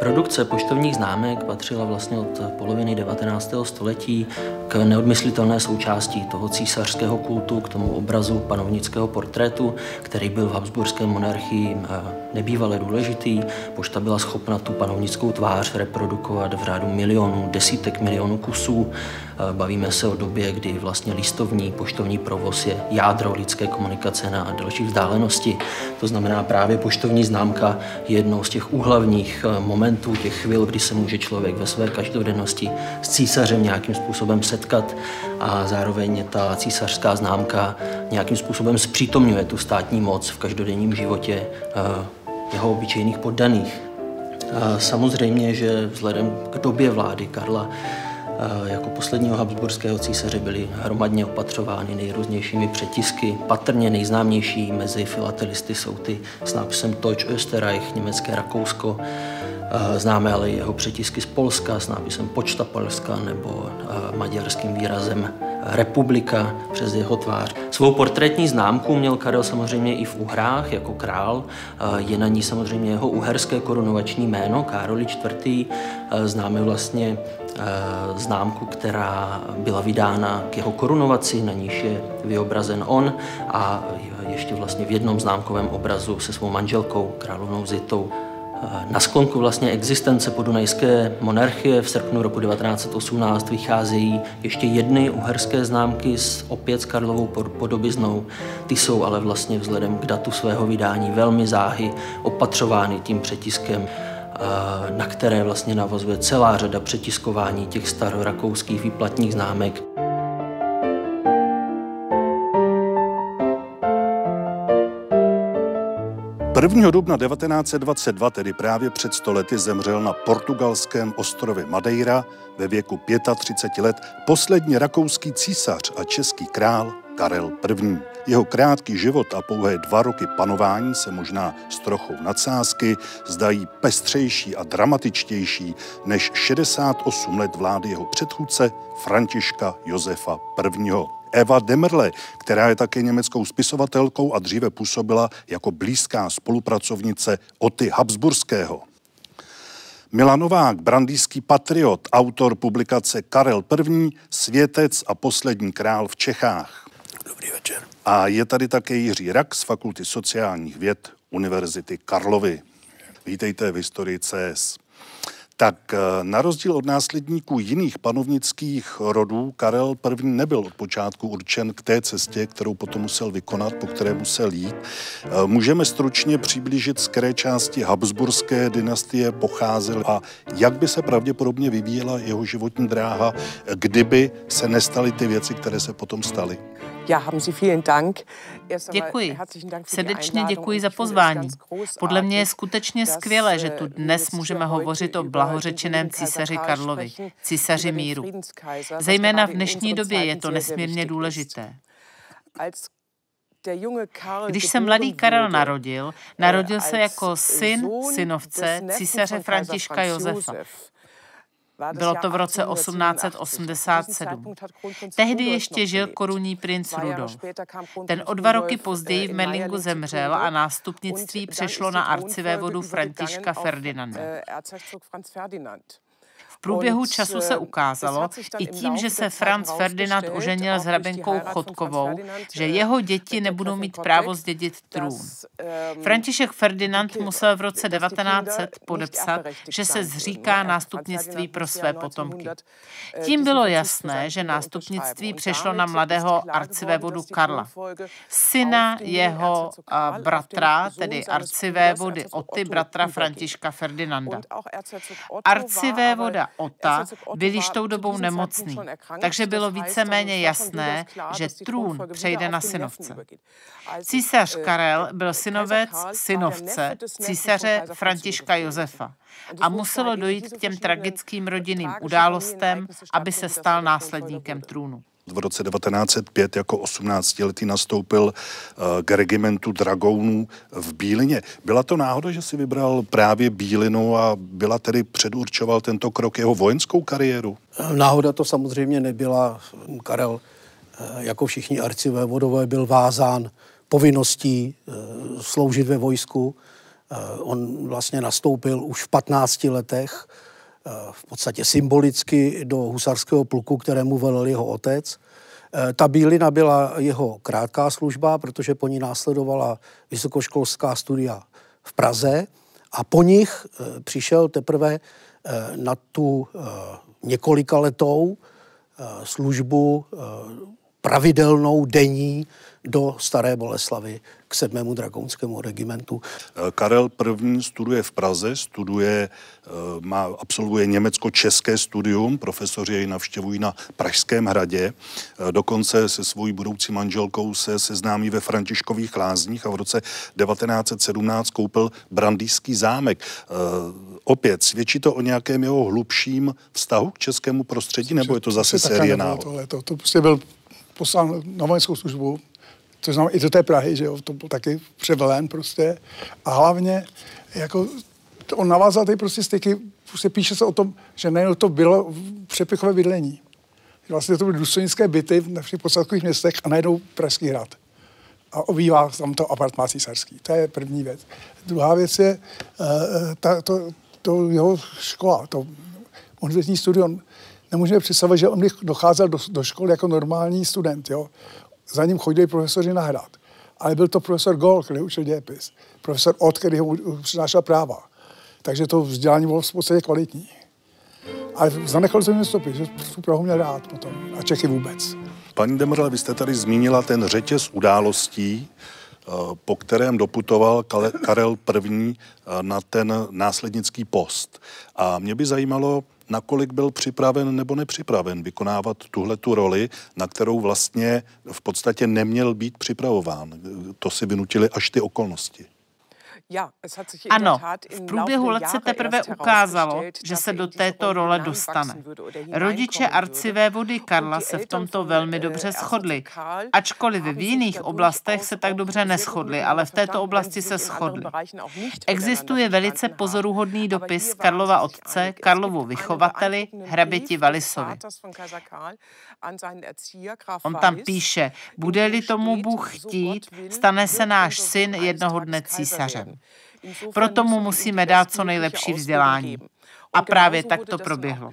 Produkce poštovních známek patřila vlastně od poloviny 19. století neodmyslitelné součástí toho císařského kultu, k tomu obrazu panovnického portrétu, který byl v Habsburské monarchii eh, nebývale důležitý. Pošta byla schopna tu panovnickou tvář reprodukovat v řádu milionů, desítek milionů kusů. Eh, bavíme se o době, kdy vlastně listovní poštovní provoz je jádro lidské komunikace na další vzdálenosti. To znamená právě poštovní známka je jednou z těch úhlavních eh, momentů, těch chvil, kdy se může člověk ve své každodennosti s císařem nějakým způsobem setkat a zároveň ta císařská známka nějakým způsobem zpřítomňuje tu státní moc v každodenním životě eh, jeho obyčejných poddaných. Samozřejmě, že vzhledem k době vlády Karla jako posledního habsburského císaře byly hromadně opatřovány nejrůznějšími přetisky. Patrně nejznámější mezi filatelisty jsou ty s nápisem Deutsch Österreich, německé Rakousko. Známe ale jeho přetisky z Polska s nápisem Počta Polska nebo maďarským výrazem republika přes jeho tvář. Svou portrétní známku měl Karel samozřejmě i v Uhrách jako král. Je na ní samozřejmě jeho uherské korunovační jméno, Károli IV. Známe vlastně známku, která byla vydána k jeho korunovaci, na níž je vyobrazen on a ještě vlastně v jednom známkovém obrazu se svou manželkou, královnou Zitou, na sklonku vlastně existence podunajské monarchie v srpnu roku 1918 vycházejí ještě jedny uherské známky s opět s Karlovou podobiznou. Ty jsou ale vlastně vzhledem k datu svého vydání velmi záhy opatřovány tím přetiskem na které vlastně navazuje celá řada přetiskování těch starorakouských výplatních známek. 1. dubna 1922, tedy právě před stolety, zemřel na portugalském ostrově Madeira ve věku 35 let poslední rakouský císař a český král Karel I. Jeho krátký život a pouhé dva roky panování se možná s trochou nadsázky zdají pestřejší a dramatičtější než 68 let vlády jeho předchůdce Františka Josefa I. Eva Demerle, která je také německou spisovatelkou a dříve působila jako blízká spolupracovnice Oty Habsburského. Milan Novák, brandýský patriot, autor publikace Karel I., světec a poslední král v Čechách. Dobrý večer. A je tady také Jiří Rak z Fakulty sociálních věd Univerzity Karlovy. Vítejte v historii CS. Tak eh, na rozdíl od následníků jiných panovnických rodů, Karel I. nebyl od počátku určen k té cestě, kterou potom musel vykonat, po které musel jít. Eh, můžeme stručně přiblížit, z které části Habsburské dynastie pocházel a jak by se pravděpodobně vyvíjela jeho životní dráha, kdyby se nestaly ty věci, které se potom staly. Děkuji. Srdečně děkuji za pozvání. Podle mě je skutečně skvělé, že tu dnes můžeme hovořit o blahořečeném císaři Karlovi, císaři míru. Zejména v dnešní době je to nesmírně důležité. Když se mladý Karel narodil, narodil se jako syn synovce císaře Františka Josefa. Bylo to v roce 1887. Tehdy ještě žil korunní princ Rudolf. Ten o dva roky později v Merlingu zemřel a nástupnictví přešlo na arcivévodu Františka Ferdinanda průběhu času se ukázalo, i tím, že se Franz Ferdinand oženil s hrabenkou Chodkovou, že jeho děti nebudou mít právo zdědit trůn. František Ferdinand musel v roce 1900 podepsat, že se zříká nástupnictví pro své potomky. Tím bylo jasné, že nástupnictví přešlo na mladého arcivévodu Karla. Syna jeho bratra, tedy arcivévody Oty, bratra Františka Ferdinanda. Arcivévoda Ota byl již tou dobou nemocný, takže bylo víceméně jasné, že trůn přejde na synovce. Císař Karel byl synovec synovce císaře Františka Josefa. A muselo dojít k těm tragickým rodinným událostem, aby se stal následníkem trůnu. V roce 1905 jako 18-letý nastoupil eh, k regimentu dragounů v Bílině. Byla to náhoda, že si vybral právě Bílinu a byla tedy předurčoval tento krok jeho vojenskou kariéru? Náhoda to samozřejmě nebyla. Karel, eh, jako všichni arcivé vodové, byl vázán povinností eh, sloužit ve vojsku. On vlastně nastoupil už v 15 letech v podstatě symbolicky do husarského pluku, kterému velel jeho otec. Eh, ta bílina byla jeho krátká služba, protože po ní následovala vysokoškolská studia v Praze a po nich eh, přišel teprve eh, na tu několika letou službu pravidelnou denní do Staré Boleslavy k sedmému dragonskému regimentu. Karel I. studuje v Praze, studuje, eh, má, absolvuje německo-české studium, profesoři jej navštěvují na Pražském hradě, eh, dokonce se svojí budoucí manželkou se seznámí ve Františkových lázních a v roce 1917 koupil Brandýský zámek. Eh, opět, svědčí to o nějakém jeho hlubším vztahu k českému prostředí, nebo je to zase série náhod? To, to prostě byl poslán na vojenskou službu, to znamená i do té Prahy, že jo, to byl taky převelen prostě. A hlavně, jako on navázal ty prostě styky, prostě píše se o tom, že nejen to bylo přepichové bydlení. Vlastně to byly důstojnické byty v našich podstatkových městech a najednou Pražský hrad. A obývá tam to apartmán císařský. To je první věc. Druhá věc je uh, ta, to, to jeho škola, to univerzitní studium nemůžeme představit, že on docházel do, do školy jako normální student. Jo? Za ním chodili profesoři na hrad. Ale byl to profesor Gol, který učil dějepis. Profesor Ott, který ho přinášel práva. Takže to vzdělání bylo v podstatě kvalitní. Ale zanechal jsem mi stopy, že tu Prahu měl rád potom. A Čechy vůbec. Paní Demrle, vy jste tady zmínila ten řetěz událostí, eh, po kterém doputoval Karel I. Eh, na ten následnický post. A mě by zajímalo, nakolik byl připraven nebo nepřipraven vykonávat tuhle tu roli, na kterou vlastně v podstatě neměl být připravován. To si vynutili až ty okolnosti. Ano, v průběhu let se teprve ukázalo, že se do této role dostane. Rodiče arcivé vody Karla se v tomto velmi dobře shodli. Ačkoliv v jiných oblastech se tak dobře neschodli, ale v této oblasti se shodli. Existuje velice pozoruhodný dopis Karlova otce, Karlovu vychovateli, hraběti Valisovi. On tam píše, bude-li tomu Bůh chtít, stane se náš syn jednoho dne císařem. Proto mu musíme dát co nejlepší vzdělání. A právě tak to proběhlo.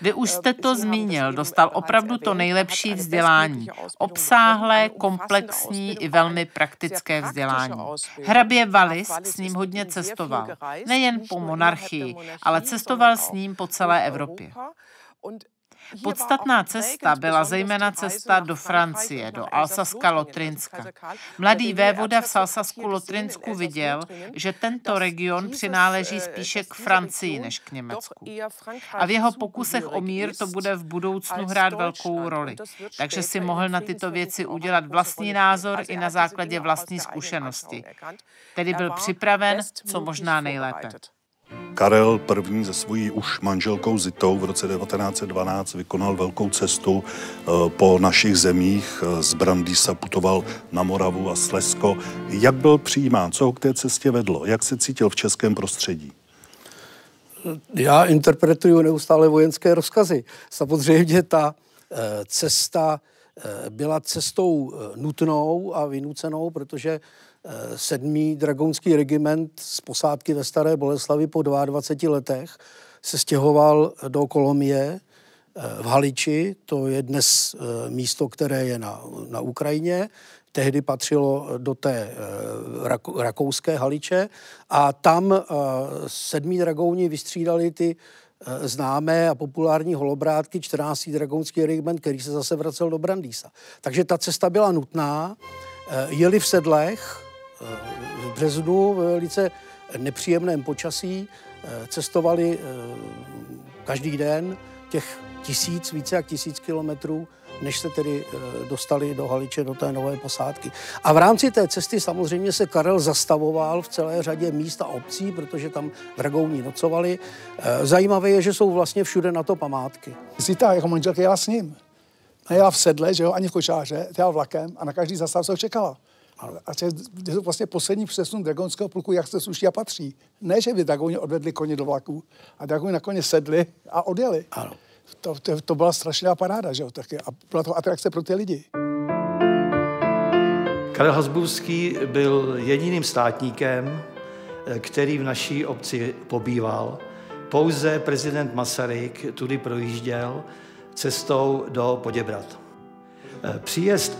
Vy už jste to zmínil, dostal opravdu to nejlepší vzdělání. Obsáhlé, komplexní i velmi praktické vzdělání. Hrabě Valis s ním hodně cestoval. Nejen po monarchii, ale cestoval s ním po celé Evropě. Podstatná cesta byla zejména cesta do Francie, do Alsaska-Lotrinska. Mladý vévoda v Alsasku-Lotrinsku viděl, že tento region přináleží spíše k Francii než k Německu. A v jeho pokusech o mír to bude v budoucnu hrát velkou roli. Takže si mohl na tyto věci udělat vlastní názor i na základě vlastní zkušenosti. Tedy byl připraven co možná nejlépe. Karel I. se svojí už manželkou Zitou v roce 1912 vykonal velkou cestu eh, po našich zemích. Eh, z Brandýsa putoval na Moravu a Slesko. Jak byl přijímán? Co ho k té cestě vedlo? Jak se cítil v českém prostředí? Já interpretuju neustále vojenské rozkazy. Samozřejmě ta eh, cesta byla cestou nutnou a vynucenou, protože sedmý dragonský regiment z posádky ve Staré Boleslavi po 22 letech se stěhoval do Kolomie eh, v Haliči. To je dnes eh, místo, které je na, na Ukrajině. Tehdy patřilo do té eh, rakouské Haliče a tam sedmí dragouni vystřídali ty známé a populární holobrátky 14. dragonský regiment, který se zase vracel do Brandýsa. Takže ta cesta byla nutná. Jeli v sedlech, v březnu ve velice nepříjemném počasí eh, cestovali eh, každý den těch tisíc, více jak tisíc kilometrů, než se tedy eh, dostali do Haliče, do té nové posádky. A v rámci té cesty samozřejmě se Karel zastavoval v celé řadě míst a obcí, protože tam dragouní nocovali. Zajímavé je, že jsou vlastně všude na to památky. Zita jako manželka jela s ním. Nejela v sedle, že jo, ani v kočáře, jela vlakem a na každý zastávce ho čekala. A je to vlastně poslední přesun dragonského pluku, jak se sluší a patří. Ne, že by dragoni odvedli koně do vlaku, a dragoni na koně sedli a odjeli. Ano. To, to, to byla strašná paráda, že jo, taky. A byla to atrakce pro ty lidi. Karel Hasbůvský byl jediným státníkem, který v naší obci pobýval. Pouze prezident Masaryk tudy projížděl cestou do Poděbrat. Příjezd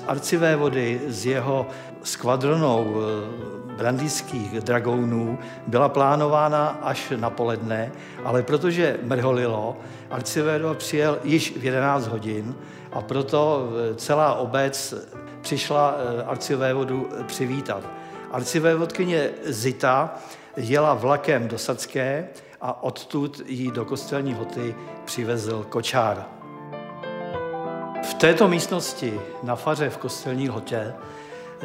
vody s jeho skvadronou eh, brandýských dragounů byla plánována až na poledne, ale protože mrholilo, arcivévoda přijel již v 11 hodin a proto eh, celá obec přišla eh, arcivévodu přivítat. Arcivévodkyně Zita jela vlakem do Sacké a odtud jí do kostelní hoty přivezl kočár. V této místnosti na faře v kostelní hotě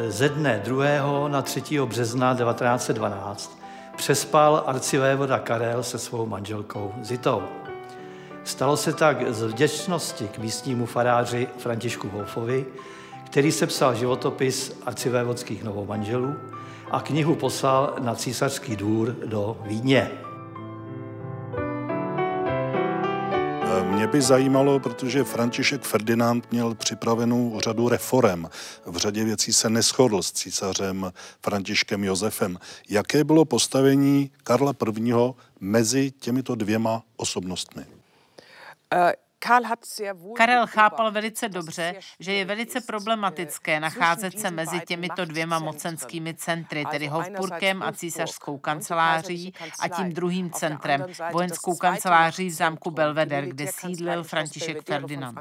ze dne 2. na 3. března 1912 přespal arcivévoda Karel se svou manželkou Zitou. Stalo se tak z vděčnosti k místnímu faráři Františku Wolfovi, který sepsal životopis arcivévodských novomanželů a knihu poslal na císařský dvůr do Vídně. Mě by zajímalo, protože František Ferdinand měl připravenou řadu reform. V řadě věcí se neschodl s císařem Františkem Josefem. Jaké bylo postavení Karla I. mezi těmito dvěma osobnostmi? Karel chápal velice dobře, že je velice problematické nacházet se mezi těmito dvěma mocenskými centry, tedy Hofburkem a císařskou kanceláří a tím druhým centrem, vojenskou kanceláří v zámku Belvedere, kde sídlil František Ferdinand.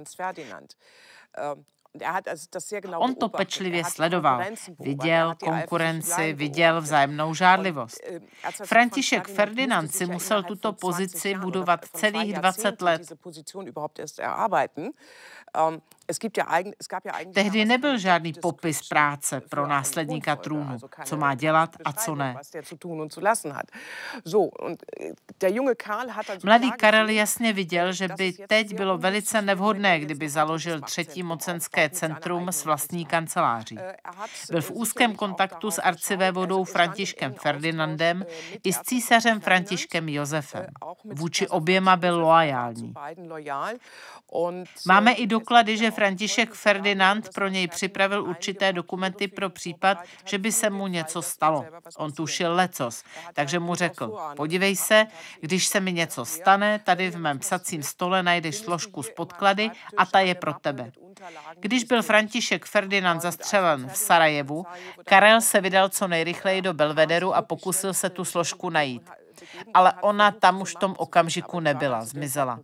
On to pečlivě sledoval. Viděl konkurenci, viděl vzájemnou žádlivost. František Ferdinand si musel tuto pozici budovat celých 20 let. Tehdy nebyl žádný popis práce pro následníka trůnu, co má dělat a co ne. Mladý Karel jasně viděl, že by teď bylo velice nevhodné, kdyby založil třetí mocenské centrum s vlastní kanceláří. Byl v úzkém kontaktu s arcivévodou Františkem Ferdinandem i s císařem Františkem Josefem. Vůči oběma byl loajální. Máme i doklady, že František Ferdinand pro něj připravil určité dokumenty pro případ, že by se mu něco stalo. On tušil lecos, takže mu řekl, podívej se, když se mi něco stane, tady v mém psacím stole najdeš složku z podklady a ta je pro tebe. Když byl František Ferdinand zastřelen v Sarajevu, Karel se vydal co nejrychleji do Belvederu a pokusil se tu složku najít. Ale ona tam už v tom okamžiku nebyla, zmizela.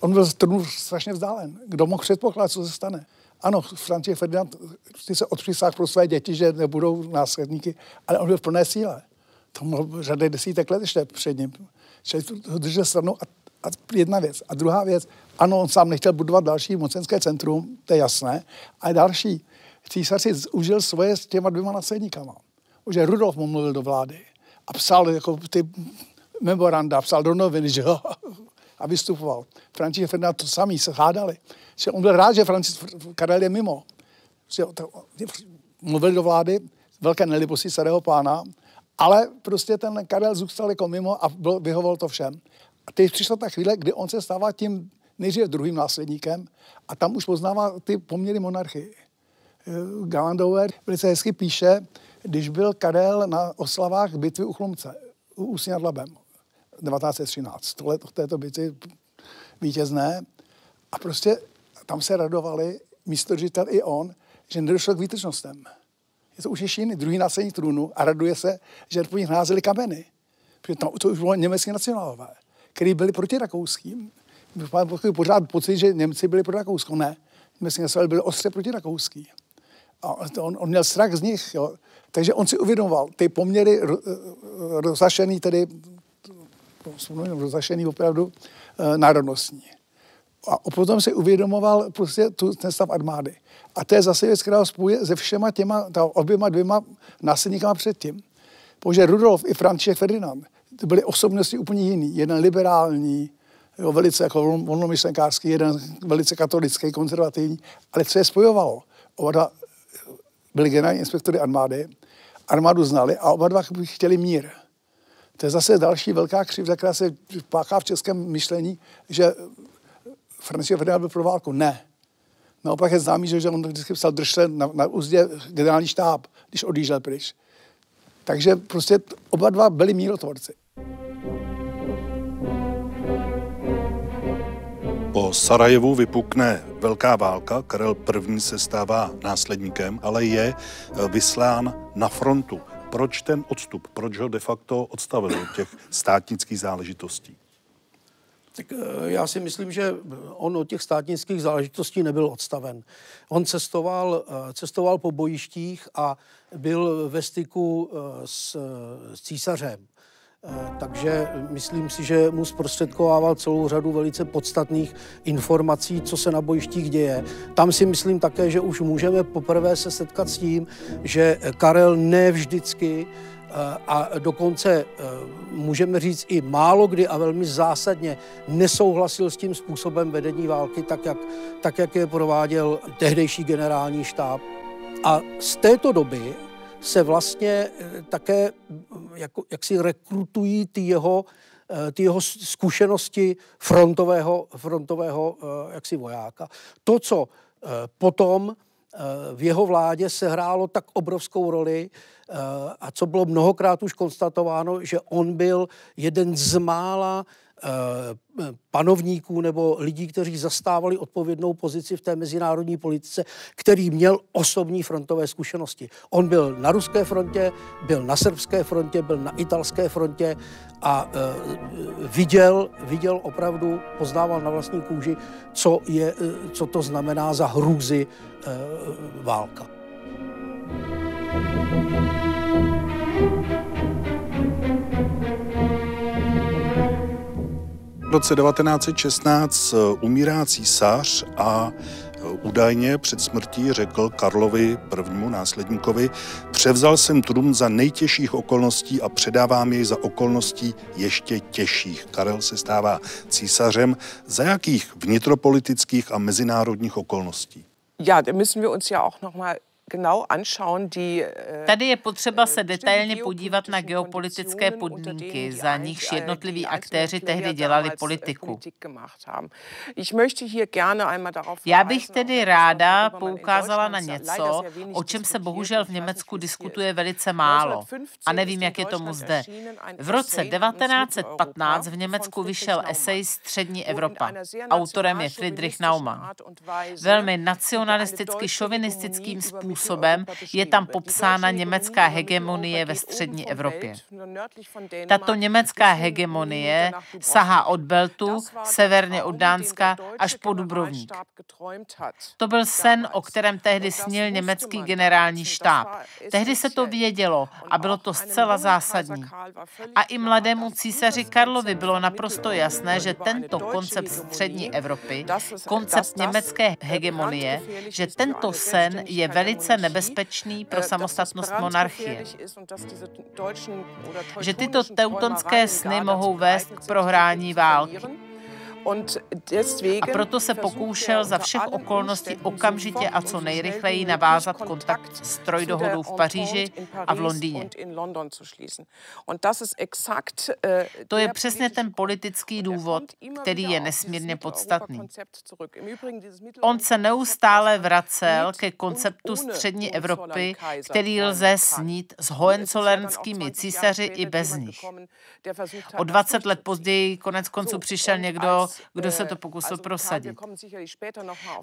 On byl trůnu strašně vzdálen. Kdo mohl předpokládat, co se stane? Ano, František Ferdinand ty se odpřísáhl pro své děti, že nebudou následníky, ale on byl v plné síle. To mohl řady desítek let ještě před ním. Že to držel stranou a, a jedna věc. A druhá věc, ano, on sám nechtěl budovat další mocenské centrum, to je jasné, ale další. Císař si užil svoje s těma dvěma následníkama. Už Rudolf mu mluvil do vlády a psal jako ty memoranda, psal do novin, že jo, a vystupoval. František Ferdinand to samý se hádali. Že on byl rád, že Francis Karel je mimo. Že mluvil do vlády, velké nelibosti starého pána, ale prostě ten Karel zůstal jako mimo a byl, vyhovoval to všem. A teď přišla ta chvíle, kdy on se stává tím nejdříve druhým následníkem a tam už poznává ty poměry monarchii. Galandauer velice hezky píše, když byl Karel na oslavách bitvy u Chlumce, u nad Labem, 1913, to let této bitvy vítězné. A prostě tam se radovali místodržitel i on, že nedošlo k výtečnostem. Je to už jiný, druhý následník trůnu a raduje se, že po nich názeli kameny. Protože to, to už bylo německé nacionálové, který byli proti rakouským. Pořád pocit, že Němci byli pro Rakousko. Ne. Německé nacionálové byli ostře proti rakouský. A on, on měl strach z nich. Jo. Takže on si uvědomoval ty poměry rozašený tedy rozašený opravdu e, národnostní. A potom si uvědomoval prostě tu, ten stav armády. A to je zase věc, která spojuje se všema těma, ta, oběma dvěma následníkama předtím. Protože Rudolf i František Ferdinand to byly osobnosti úplně jiný. Jeden liberální, jo, velice jako volnomyšlenkářský, jeden velice katolický, konzervativní, ale co je spojovalo? Oba byli generální inspektory armády, armádu znali a oba dva chtěli mír. To je zase další velká křivda, která se páchá v českém myšlení, že František Ferdinand byl pro válku. Ne. Naopak je známý, že on vždycky psal držte na, na úzdě generální štáb, když odjížděl pryč. Takže prostě oba dva byli mírotvorci. Sarajevu vypukne velká válka, Karel I. se stává následníkem, ale je eh, vyslán na frontu. Proč ten odstup? Proč ho de facto odstavil od těch státnických záležitostí? Tak eh, já si myslím, že on od těch státnických záležitostí nebyl odstaven. On cestoval, eh, cestoval po bojištích a byl ve styku s, s císařem. Eh, takže myslím si, že mu zprostředkovával celou řadu velice podstatných informací, co se na bojištích děje. Tam si myslím také, že už můžeme poprvé se setkat s tím, že Karel ne vždycky eh, a dokonce eh, můžeme říct i málo kdy a velmi zásadně nesouhlasil s tím způsobem vedení války, tak jak, tak jak je prováděl tehdejší generální štáb. A z této doby se vlastně eh, také jako, jak si rekrutují ty jeho, eh, ty jeho zkušenosti frontového, frontového eh, jaksi vojáka. To, co potom v jeho vládě se hrálo tak obrovskou roli a co bylo mnohokrát už konstatováno, že on byl jeden z mála panovníků nebo lidí, kteří zastávali odpovědnou pozici v té mezinárodní politice, který měl osobní frontové zkušenosti. On byl na ruské frontě, byl na srbské frontě, byl na italské frontě a e, viděl, viděl opravdu, poznával na vlastní kůži, co, je, co to znamená za hrůzy válka. V roce 1916 eh, umírá císař a eh, údajně před smrtí řekl Karlovi prvnímu následníkovi, převzal jsem trůn za nejtěžších okolností a předávám jej za okolností ještě těžších. Karel se stává císařem. Za jakých vnitropolitických a mezinárodních okolností? Ja, da müssen wir uns ja auch noch mal Tady je potřeba se detailně podívat na geopolitické podmínky, za nichž jednotliví aktéři tehdy dělali politiku. Já bych tedy ráda poukázala na něco, o čem se bohužel v Německu diskutuje velice málo. A nevím, jak je tomu zde. V roce 1915 v Německu vyšel esej Střední Evropa. Autorem je Friedrich Naumann. Velmi nacionalisticky šovinistickým způsobem způsobem je tam popsána německá hegemonie ve střední Evropě. Tato německá hegemonie sahá od Beltu, severně od Dánska až po Dubrovník. To byl sen, o kterém tehdy snil německý generální štáb. Tehdy se to vědělo a bylo to zcela zásadní. A i mladému císaři Karlovi bylo naprosto jasné, že tento koncept střední Evropy, koncept německé hegemonie, že tento sen je velice velice nebezpečný pro samostatnost monarchie. Že tyto teutonské sny mohou vést k prohrání války. A proto se pokoušel za všech okolností okamžitě a co nejrychleji navázat kontakt s trojdohodou v Paříži a v Londýně. Äh, to je přesně ten politický důvod, který je nesmírně podstatný. On se neustále vracel ke konceptu střední Evropy, který lze snít s hohenzollernskými císaři i bez nich. O 20 let později konec konců přišel někdo, kdo se to pokusil prosadit.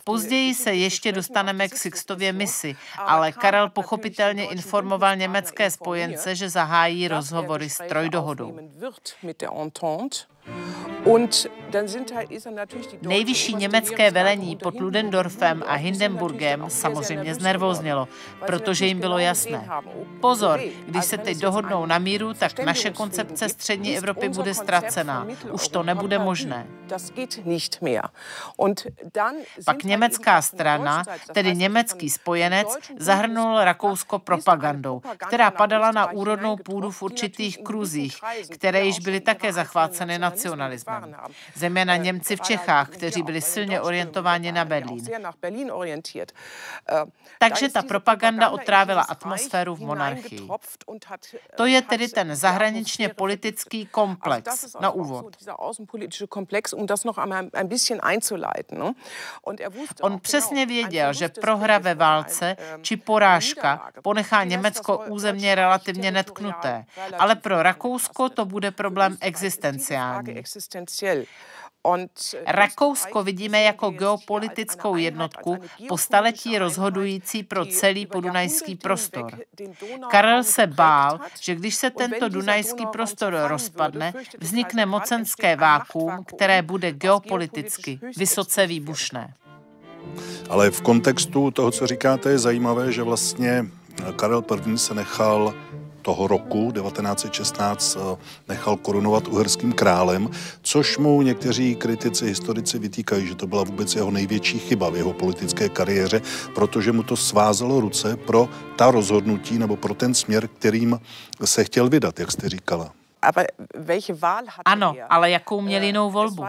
Později se ještě dostaneme k Sixtově misi, ale Karel pochopitelně informoval německé spojence, že zahájí rozhovory s trojdohodou. Nejvyšší německé velení pod Ludendorfem a Hindenburgem samozřejmě znervoznělo, protože jim bylo jasné. Pozor, když se teď dohodnou na míru, tak naše koncepce střední Evropy bude ztracená. Už to nebude možné. Pak německá strana, tedy německý spojenec, zahrnul Rakousko propagandou, která padala na úrodnou půdu v určitých kruzích, které již byly také zachváceny nacionalismem. Zejména Němci v Čechách, kteří byli silně orientováni na Berlín. Takže ta propaganda otrávila atmosféru v monarchii. To je tedy ten zahraničně politický komplex na úvod. On přesně věděl, že prohra ve válce či porážka ponechá Německo územně relativně netknuté, ale pro Rakousko to bude problém existenciální. Rakousko vidíme jako geopolitickou jednotku po staletí rozhodující pro celý podunajský prostor. Karel se bál, že když se tento dunajský prostor rozpadne, vznikne mocenské vákuum, které bude geopoliticky vysoce výbušné. Ale v kontextu toho, co říkáte, je zajímavé, že vlastně Karel I. se nechal toho roku 1916 eh, nechal korunovat uherským králem, což mu někteří kritici, historici vytýkají, že to byla vůbec jeho největší chyba v jeho politické kariéře, protože mu to svázalo ruce pro ta rozhodnutí nebo pro ten směr, kterým se chtěl vydat, jak jste říkala. Ano, ale jakou měl äh, jinou volbu?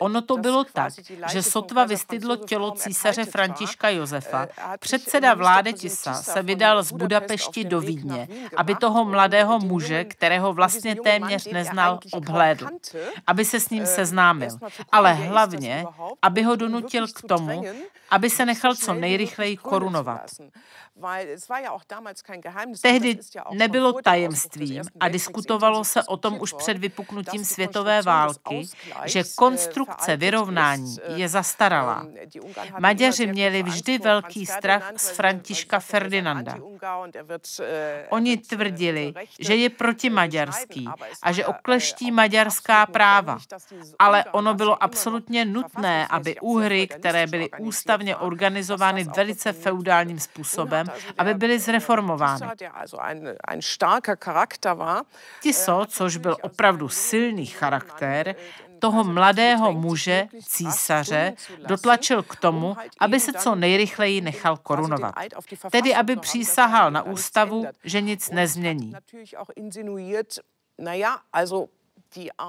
Ono to bylo tak, že sotva vystydlo tělo císaře Františka Josefa, äh, předseda vlády Tisa se vydal z Budapešti do Vídně, aby toho mladého muže, kterého vlastně téměř neznal, obhlédl, aby se s ním äh, seznámil, ale hlavně, aby ho donutil k tomu, aby se nechal co nejrychleji korunovat. Tehdy nebylo tajemstvím a diskutovalo se o tom už před vypuknutím světové války, že konstrukce vyrovnání je zastaralá. Maďaři měli vždy velký strach z Františka Ferdinanda. Oni tvrdili, že je protimaďarský a že okleští maďarská práva. Ale ono bylo absolutně nutné, aby úhry, které byly ústavně organizovány velice feudálním způsobem, aby byly zreformovány. Což byl opravdu silný charakter, toho mladého muže, císaře, dotlačil k tomu, aby se co nejrychleji nechal korunovat. Tedy, aby přísahal na ústavu, že nic nezmění.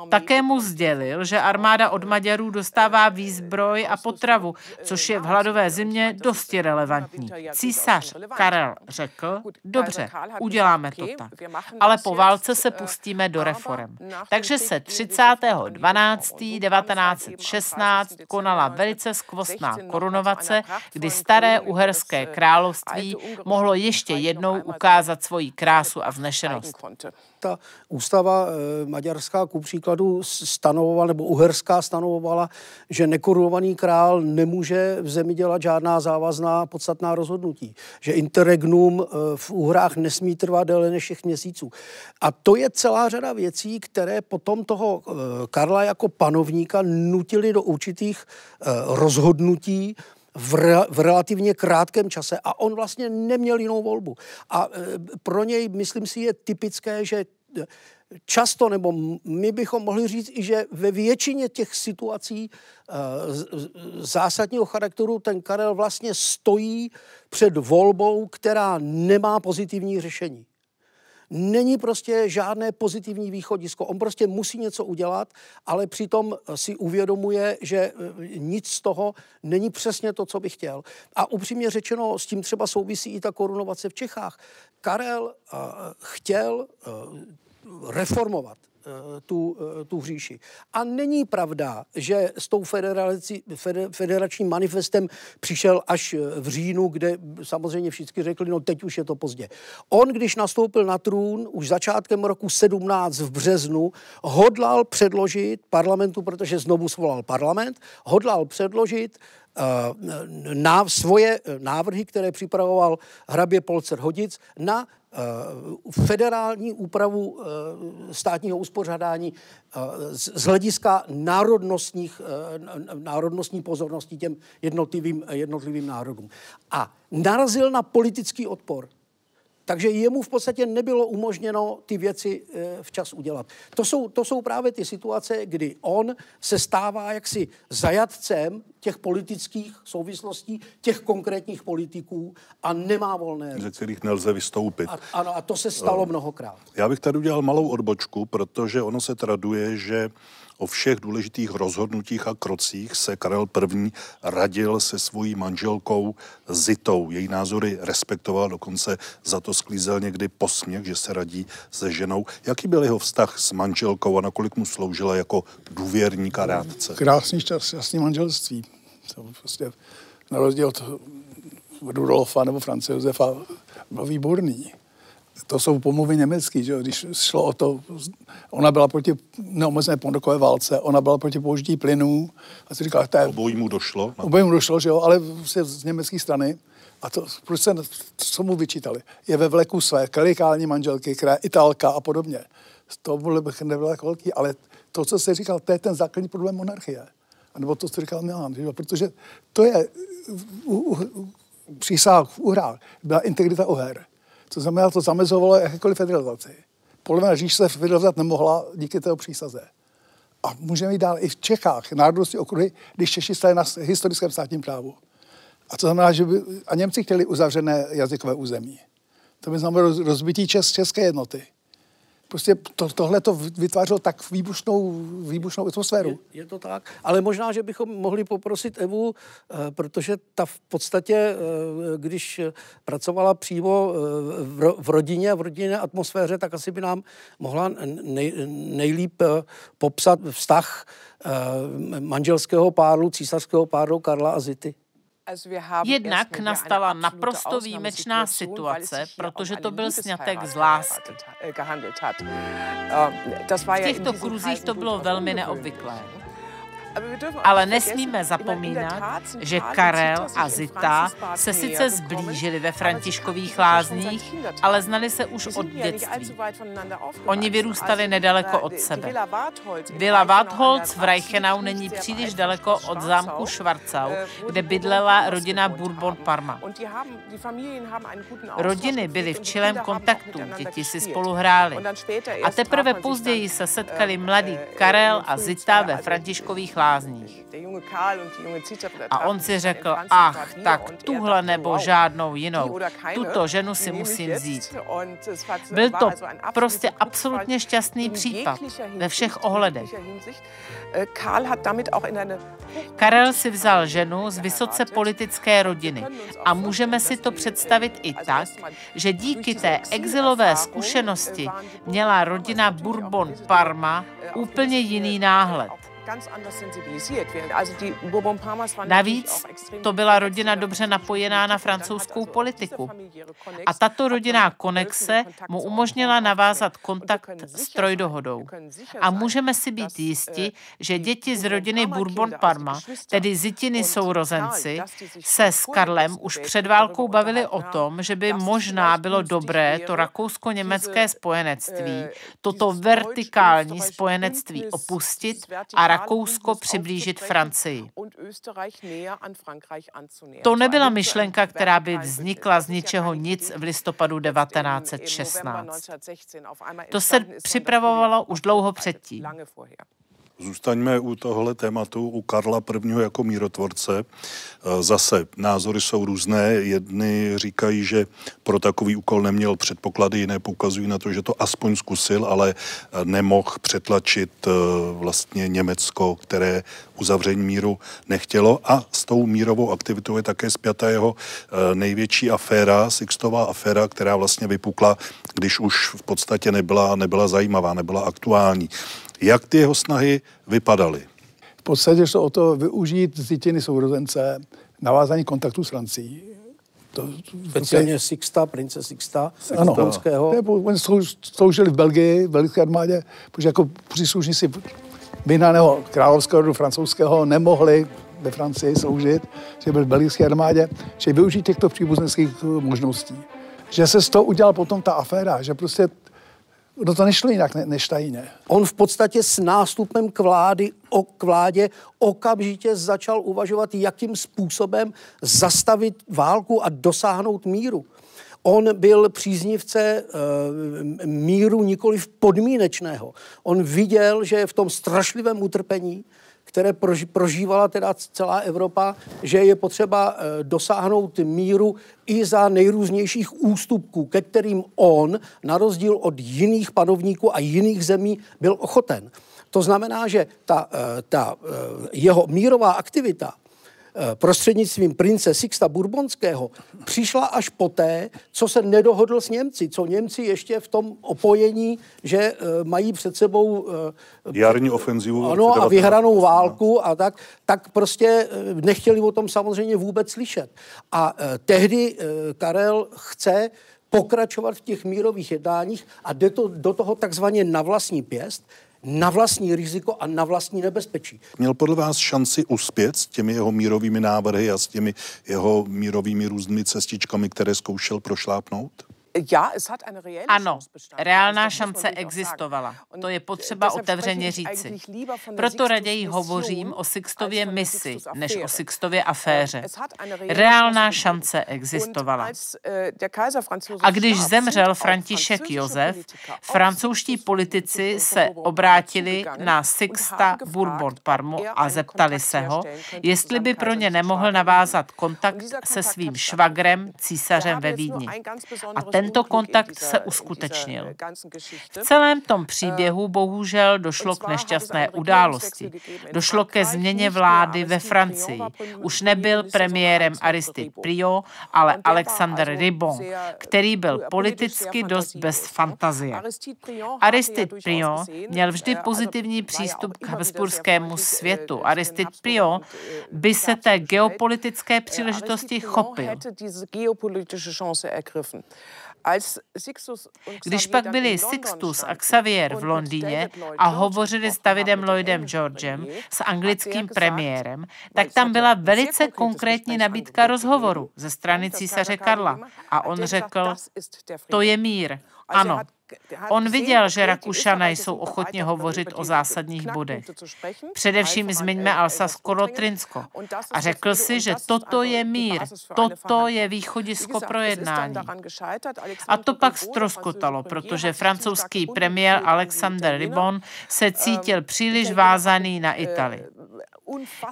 Také mu sdělil, že armáda od Maďarů dostává výzbroj a potravu, což je v hladové zimě dosti relevantní. Císař Karel řekl, dobře, uděláme to tak, ale po válce se pustíme do reform. Takže se 30.12.1916 konala velice skvostná korunovace, kdy staré uherské království mohlo ještě jednou ukázat svoji krásu a vznešenost ta ústava e, maďarská ku příkladu stanovovala, nebo uherská stanovovala, že nekorunovaný král nemůže v zemi dělat žádná závazná podstatná rozhodnutí. Že interregnum e, v úhrách nesmí trvat déle než 6 měsíců. A to je celá řada věcí, které potom toho e, Karla jako panovníka nutili do určitých rozhodnutí, v, re, v relativně krátkém čase a on vlastně neměl jinou volbu. A e, pro něj, myslím si, je typické, že e, často, nebo my bychom mohli říct i, že ve většině těch situací e, zásadního charakteru ten Karel vlastně stojí před volbou, která nemá pozitivní řešení není prostě žádné pozitivní východisko. On prostě musí něco udělat, ale přitom si uvědomuje, že e, nic z toho není přesně to, co by chtěl. A upřímně řečeno, s tím třeba souvisí i ta korunovace v Čechách. Karel uh, chtěl uh, reformovat tu, eh, tu říši. A není pravda, že s tou federačním manifestem přišel až eh, v říjnu, kde samozřejmě všichni řekli, no teď už je to pozdě. On, když nastoupil na trůn už začátkem roku 17 v březnu, hodlal předložit parlamentu, protože znovu svolal parlament, hodlal předložit na svoje návrhy, které připravoval hrabě Polcer Hodic na Eh, federální úpravu eh, státního uspořádání eh, z hlediska národnostních, národnostní pozornosti těm jednotlivým, jednotlivým národům. A narazil na politický odpor. Takže jemu v podstatě nebylo umožněno ty věci eh, včas udělat. To jsou, to jsou právě ty situace, kdy on se stává jaksi zajatcem těch politických souvislostí, těch konkrétních politiků a nemá volné Ze kterých nelze vystoupit. A, ano, a to se stalo mnohokrát. Já bych tady udělal malou odbočku, protože ono se traduje, že o všech důležitých rozhodnutích a krocích se Karel I. radil se svojí manželkou Zitou. Její názory respektoval, dokonce za to sklízel někdy posměch, že se radí se ženou. Jaký byl jeho vztah s manželkou a nakolik mu sloužila jako důvěrník a rádce? Krásný, šťastný manželství. To prostě na rozdíl od Rudolfa nebo France Josefa byl výborný. To jsou pomluvy německý, že když šlo o to, ona byla proti neomezené pondokové válce, ona byla proti použití plynů. A si říkal, je, obojí mu došlo? Obojí mu došlo, že jo, ale z německé strany. A to, proč se, co mu vyčítali? Je ve vleku své klerikální manželky, která je italka a podobně. To bylo, nebylo jako velký, ale to, co jsi říkal, to je ten základní problém monarchie. A nebo to, co říkal Milan, že? protože to je u, u, u, přísah v uhrách, byla integrita uher. To znamená, to zamezovalo jakékoliv federalizaci. Polovina říš se federalizovat nemohla díky této přísaze. A můžeme jít dál i v Čechách, národnosti okruhy, když Češi stali na historickém státním právu. A to znamená, že by, a Němci chtěli uzavřené jazykové území. To by znamenalo rozbití čes, české jednoty prostě to, tohle to vytvářelo tak výbušnou, výbušnou atmosféru. Je, je to tak, ale možná, že bychom mohli poprosit Evu, eh, protože ta v podstatě, eh, když pracovala přímo eh, v, rodině, v rodinné atmosféře, tak asi by nám mohla nej, nejlíp popsat vztah manželského páru, císařského páru Karla a Zity. Jednak nastala naprosto výjimečná situace, protože to byl snětek z lásky. V těchto kruzích to bylo velmi neobvyklé. Ale nesmíme zapomínat, že Karel a Zita se sice zblížili ve Františkových lázních, ale znali se už od dětství. Oni vyrůstali nedaleko od sebe. Vila Wartholz v Reichenau není příliš daleko od zámku Schwarzau, kde bydlela rodina Bourbon Parma. Rodiny byly v čilém kontaktu, děti si spolu hrály. A teprve později se setkali mladí Karel a Zita ve Františkových lázních. A on si řekl, ach, tak tuhle nebo žádnou jinou. Tuto ženu si musím vzít. Byl to prostě absolutně šťastný případ ve všech ohledech. Karel si vzal ženu z vysoce politické rodiny a můžeme si to představit i tak, že díky té exilové zkušenosti měla rodina Bourbon Parma úplně jiný náhled. Navíc to byla rodina dobře napojená na francouzskou politiku. A tato rodinná konexe mu umožnila navázat kontakt s trojdohodou. A můžeme si být jisti, že děti z rodiny Bourbon Parma, tedy zitiny sourozenci, se s Karlem už před válkou bavili o tom, že by možná bylo dobré to rakousko-německé spojenectví, toto vertikální spojenectví opustit a Rakousko přiblížit Francii. To nebyla myšlenka, která by vznikla z ničeho nic v listopadu 1916. To se připravovalo už dlouho předtím. Zůstaňme u tohle tématu, u Karla I. jako mírotvorce. E, zase názory jsou různé. Jedny říkají, že pro takový úkol neměl předpoklady, jiné poukazují na to, že to aspoň zkusil, ale nemohl přetlačit e, vlastně Německo, které uzavření míru nechtělo. A s tou mírovou aktivitou je také zpěta jeho e, největší aféra, Sixtová aféra, která vlastně vypukla, když už v podstatě nebyla, nebyla zajímavá, nebyla aktuální. Jak ty jeho snahy vypadaly? V podstatě šlo o to využít zjitiny sourozence, navázání kontaktu s Francií. To, Speciálně Sixta, prince Sixta, ano, Oni sloužili v Belgii, v belgické armádě, protože jako příslušníci vyhnaného královského rodu francouzského nemohli ve Francii sloužit, že byl v belgické armádě, že využít těchto příbuzenských možností. Že se z toho udělal potom ta aféra, že prostě No to nešlo jinak ne, než tajně. On v podstatě s nástupem k, vlády, o, k vládě okamžitě začal uvažovat, jakým způsobem zastavit válku a dosáhnout míru. On byl příznivce e, míru nikoli podmínečného. On viděl, že v tom strašlivém utrpení které prožívala teda celá Evropa, že je potřeba eh, dosáhnout míru i za nejrůznějších ústupků, ke kterým on, na rozdíl od jiných panovníků a jiných zemí, byl ochoten. To znamená, že ta, ta jeho mírová aktivita Eh, prostřednictvím prince Sixta Bourbonského přišla až poté, co se nedohodl s Němci, co Němci ještě v tom opojení, že eh, mají před sebou eh, jarní ofenzivu ano, a vyhranou válku a tak, tak prostě nechtěli o tom samozřejmě vůbec slyšet. A tehdy Karel chce pokračovat v těch mírových jednáních a jde to do toho takzvaně na vlastní pěst, na vlastní riziko a na vlastní nebezpečí. Měl podle vás šanci uspět s těmi jeho mírovými návrhy a s těmi jeho mírovými různými cestičkami, které zkoušel prošlápnout? Ano, reálná šance existovala. To je potřeba otevřeně říci. Proto raději hovořím o Sixtově misi, než o Sixtově aféře. Reálná šance existovala. A když zemřel František Josef, francouzští politici se obrátili na Sixta Bourbon Parmu a zeptali se ho, jestli by pro ně nemohl navázat kontakt se svým švagrem, císařem ve Vídni. A ten tento kontakt se uskutečnil. V celém tom příběhu bohužel došlo k nešťastné události. Došlo ke změně vlády ve Francii. Už nebyl premiérem Aristide Prio, ale Alexander Ribon, který byl politicky dost bez fantazie. Aristide Prio měl vždy pozitivní přístup k habsburskému světu. Aristide Prio by se té geopolitické příležitosti chopil. Když pak byli Sixtus a Xavier v Londýně a hovořili s Davidem Lloydem Georgem, s anglickým premiérem, tak tam byla velice konkrétní nabídka rozhovoru ze strany císaře Karla. A on řekl, to je mír. Ano, On viděl, že Rakušané jsou ochotně hovořit o zásadních bodech. Především zmiňme Alsasko-Lotrinsko. A řekl si, že toto je mír, toto je východisko pro jednání. A to pak stroskotalo, protože francouzský premiér Alexander Ribon se cítil příliš vázaný na Itálii.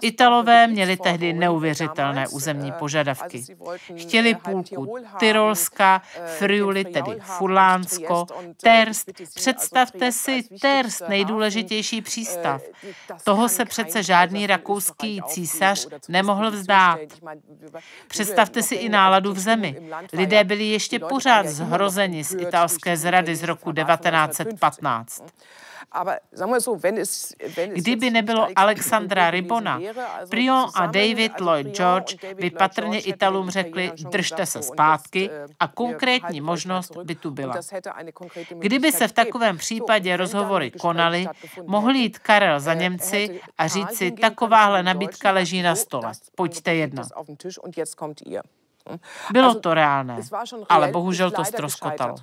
Italové měli tehdy neuvěřitelné územní požadavky. Chtěli půlku Tyrolska, Friuli, tedy Furlánsko, Terst. Představte si Terst, nejdůležitější přístav. Toho se přece žádný rakouský císař nemohl vzdát. Představte si i náladu v zemi. Lidé byli ještě pořád zhrozeni z italské zrady z roku 1915. Kdyby nebylo Alexandra Ribona, Prion a David Lloyd George by patrně Italům řekli, držte se zpátky äh, a konkrétní možnost by tu byla. Kdyby se v takovém případě rozhovory konaly, mohl jít Karel za äh, Němci a říci, takováhle nabídka leží na stole, pojďte jednat. Bylo to reálné, ale bohužel to ztroskotalo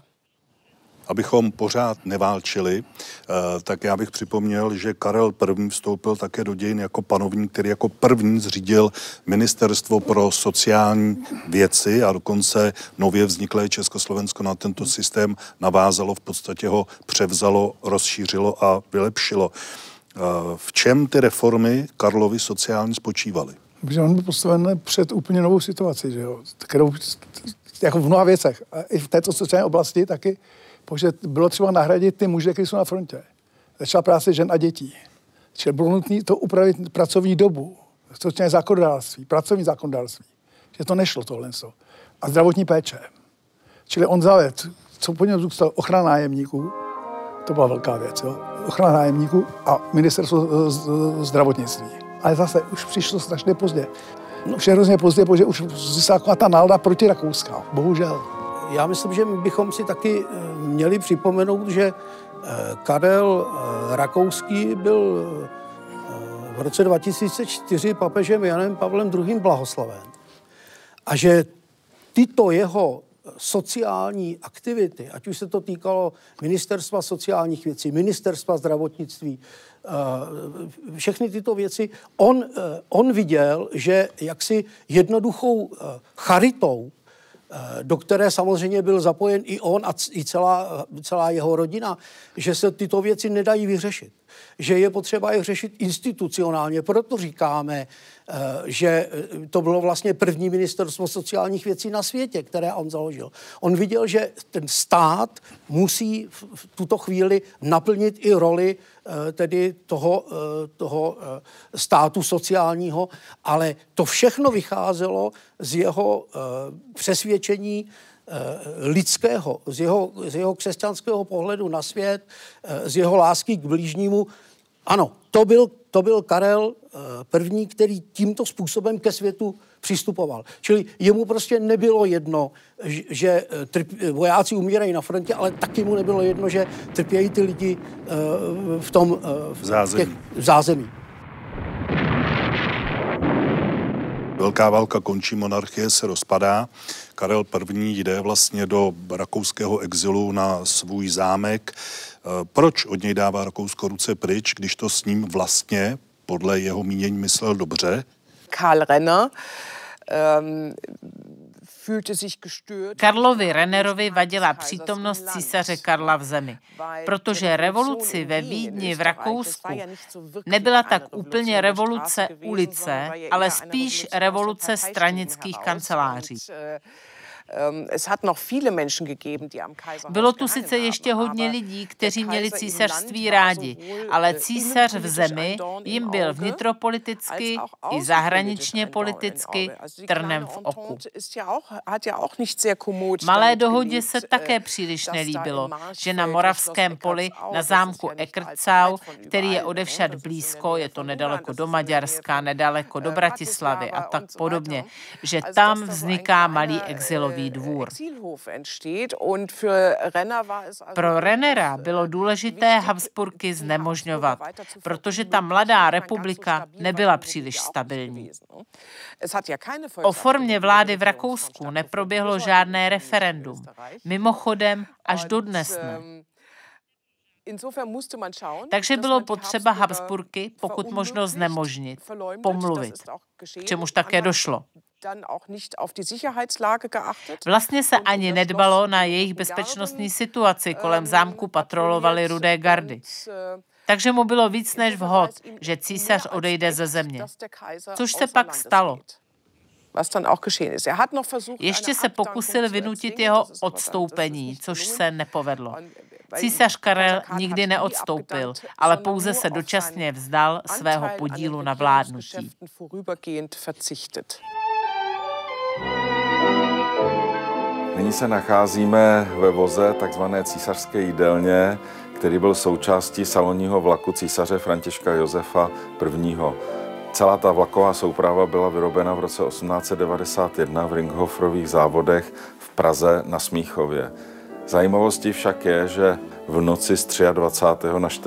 abychom pořád neválčili, eh, tak já bych připomněl, že Karel I. vstoupil také do dějin jako panovník, který jako první zřídil Ministerstvo pro sociální věci a dokonce nově vzniklé Československo na tento systém navázalo, v podstatě ho převzalo, rozšířilo a vylepšilo. Eh, v čem ty reformy Karlovy sociální spočívaly? Protože on byl postaven před úplně novou situaci, že jo? kterou jako v mnoha věcech. A i v této sociální oblasti taky protože bylo třeba nahradit ty muže, kteří jsou na frontě. Začala práce žen a dětí. Čili bylo nutné to upravit pracovní dobu, sociální zákonodárství, pracovní zákonodárství. Že to nešlo tohle. A zdravotní péče. Čili on zaved, co po něm zůstal, ochrana nájemníků, to byla velká věc, jo? ochrana nájemníků a ministerstvo zdravotnictví. Ale zase už přišlo strašně pozdě. Už je hrozně pozdě, protože už získala ta nálada proti Rakouska. Bohužel já myslím, že bychom si taky eh, měli připomenout, že eh, Karel eh, Rakouský byl v roce 2004 papežem Janem Pavlem II. blahoslaven. A že tyto jeho sociální aktivity, ať už se to týkalo ministerstva sociálních věcí, ministerstva zdravotnictví, všechny tyto věci, on, on viděl, že jaksi jednoduchou charitou do které samozřejmě byl zapojen i on a i celá, celá jeho rodina, že se tyto věci nedají vyřešit. Že je potřeba je řešit institucionálně. Proto říkáme, eh, že eh, to bylo vlastně první ministerstvo sociálních věcí na světě, které on založil. On viděl, že ten stát musí v tuto chvíli naplnit i roli eh, tedy toho, toho státu sociálního, ale to všechno vycházelo z jeho přesvědčení lidského, z jeho, z jeho křesťanského pohledu na svět, z jeho lásky k blížnímu ano, to byl, to byl Karel eh, první, který tímto způsobem ke světu přistupoval. Čili jemu prostě nebylo jedno, že eh, trp, vojáci umírají na frontě, ale taky mu nebylo jedno, že trpějí ty lidi eh, v tom v zázemí. Těch, v zázemí. Velká válka končí, monarchie se rozpadá. Karel I. jde vlastně do rakouského exilu na svůj zámek. Eh, proč od něj dává Rakousko ruce pryč, když to s ním vlastně podle jeho mínění myslel dobře? Karl Renner um, Karlovi Rennerovi vadila přítomnost císaře Karla v zemi, protože revoluci ve Vídni v Rakousku nebyla tak úplně revoluce ulice, ale spíš revoluce stranických kanceláří. Ähm, Bylo tu sice ještě hodně lidí, kteří měli císařství rádi, ale císař v zemi jim byl vnitropoliticky i zahraničně politicky trnem v oku. Malé dohodě se také příliš nelíbilo, že na Moravském poli na zámku Ekrcau, který je odevšad blízko, je to nedaleko do Maďarska, nedaleko do Bratislavy a tak podobně, že tam vzniká malý exilový Králový dvůr. Pro Rennera bylo důležité Habsburky znemožňovat, protože ta mladá republika nebyla příliš stabilní. O formě vlády v Rakousku neproběhlo žádné referendum. Mimochodem až dodnes ne. Takže bylo potřeba Habsburky pokud možno znemožnit, pomluvit, k čemuž také došlo. Vlastně se ani nedbalo na jejich bezpečnostní situaci. Kolem ähm, zámku patrolovali rudé gardy. Äh, Takže mu bylo víc než vhod, že císař odejde ze země. Což se pak stalo. Er Ještě se pokusil vynutit jeho odstoupení, což se nepovedlo. Císař Karel nikdy neodstoupil, ale pouze se dočasně vzdal svého podílu na vládnutí. Nyní se nacházíme ve voze takzvané císařské jídelně, který byl součástí salonního vlaku císaře Františka Josefa I. Celá ta vlaková souprava byla vyrobena v roce 1891 v Ringhofrových závodech v Praze na Smíchově. Zajímavostí však je, že v noci z 23.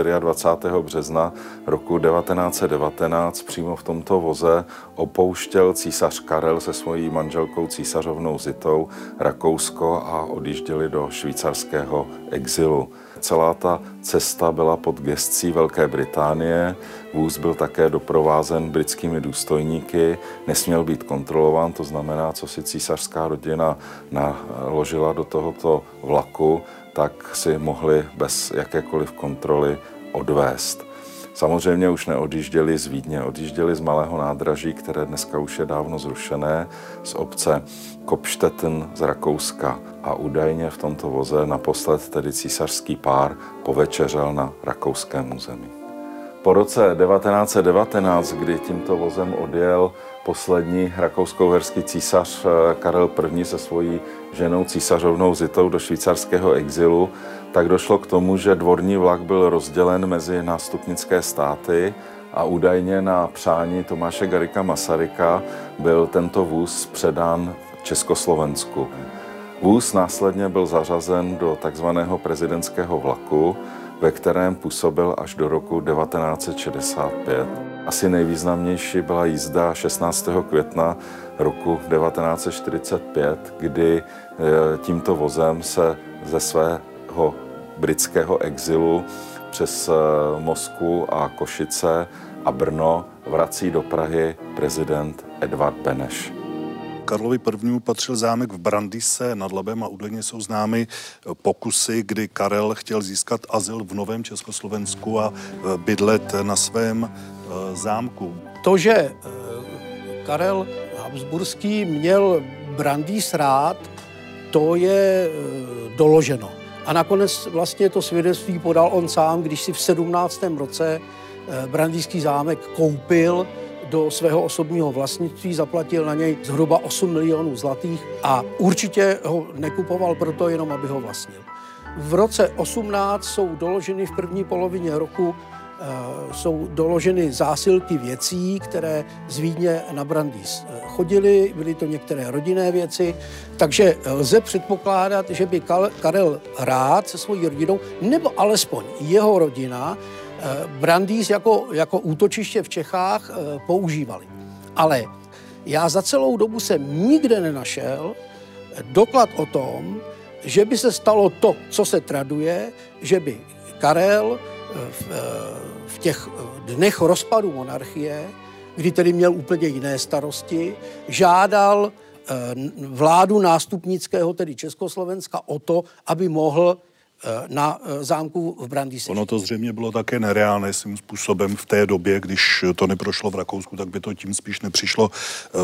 na 24. března roku 1919 přímo v tomto voze opouštěl císař Karel se svojí manželkou císařovnou Zitou Rakousko a odjížděli do švýcarského exilu. Celá ta cesta byla pod gestcí Velké Británie. Vůz byl také doprovázen britskými důstojníky, nesměl být kontrolován, to znamená, co si císařská rodina naložila do tohoto vlaku, tak si mohli bez jakékoliv kontroly odvést. Samozřejmě už neodjížděli z Vídně, odjížděli z malého nádraží, které dneska už je dávno zrušené, z obce Kopšteten z Rakouska. A údajně v tomto voze naposled tedy císařský pár povečeřel na rakouském území. Po roce 1919, kdy tímto vozem odjel poslední rakousko-uherský císař eh, Karel I se svojí ženou císařovnou Zitou do švýcarského exilu, tak došlo k tomu, že dvorní vlak byl rozdělen mezi nástupnické státy a údajně na přání Tomáše Garika Masaryka byl tento vůz předán Československu. Vůz následně byl zařazen do takzvaného prezidentského vlaku, ve kterém působil až do roku 1965. Asi nejvýznamnější byla jízda 16. května roku 1945, kdy eh, tímto vozem se ze svého britského exilu přes eh, Moskvu a Košice a Brno vrací do Prahy prezident Edvard Beneš. Karlovi I. patřil zámek v Brandise nad Labem a údajně jsou známy pokusy, kdy Karel chtěl získat azyl v Novém Československu a bydlet na svém zámku. To, že Karel Habsburský měl Brandýs rád, to je doloženo. A nakonec vlastně to svědectví podal on sám, když si v 17. roce eh, Brandýský zámek koupil do svého osobního vlastnictví, zaplatil na něj zhruba 8 milionů zlatých a určitě ho nekupoval proto jenom, aby ho vlastnil. V roce 18 jsou doloženy v první polovině roku Eh, jsou doloženy zásilky věcí, které z Vídně na Brandýs eh, chodily, byly to některé rodinné věci, takže lze předpokládat, že by Karel rád se svojí rodinou, nebo alespoň jeho rodina, Brandýs jako, jako útočiště v Čechách používali. Ale já za celou dobu jsem nikde nenašel doklad o tom, že by se stalo to, co se traduje, že by Karel v, v těch dnech rozpadu monarchie, kdy tedy měl úplně jiné starosti, žádal eh, vládu nástupnického, tedy Československa, o to, aby mohl eh, na eh, zámku v Brandýse. Ono to zřejmě bylo také nereálné svým způsobem v té době, když to neprošlo v Rakousku, tak by to tím spíš nepřišlo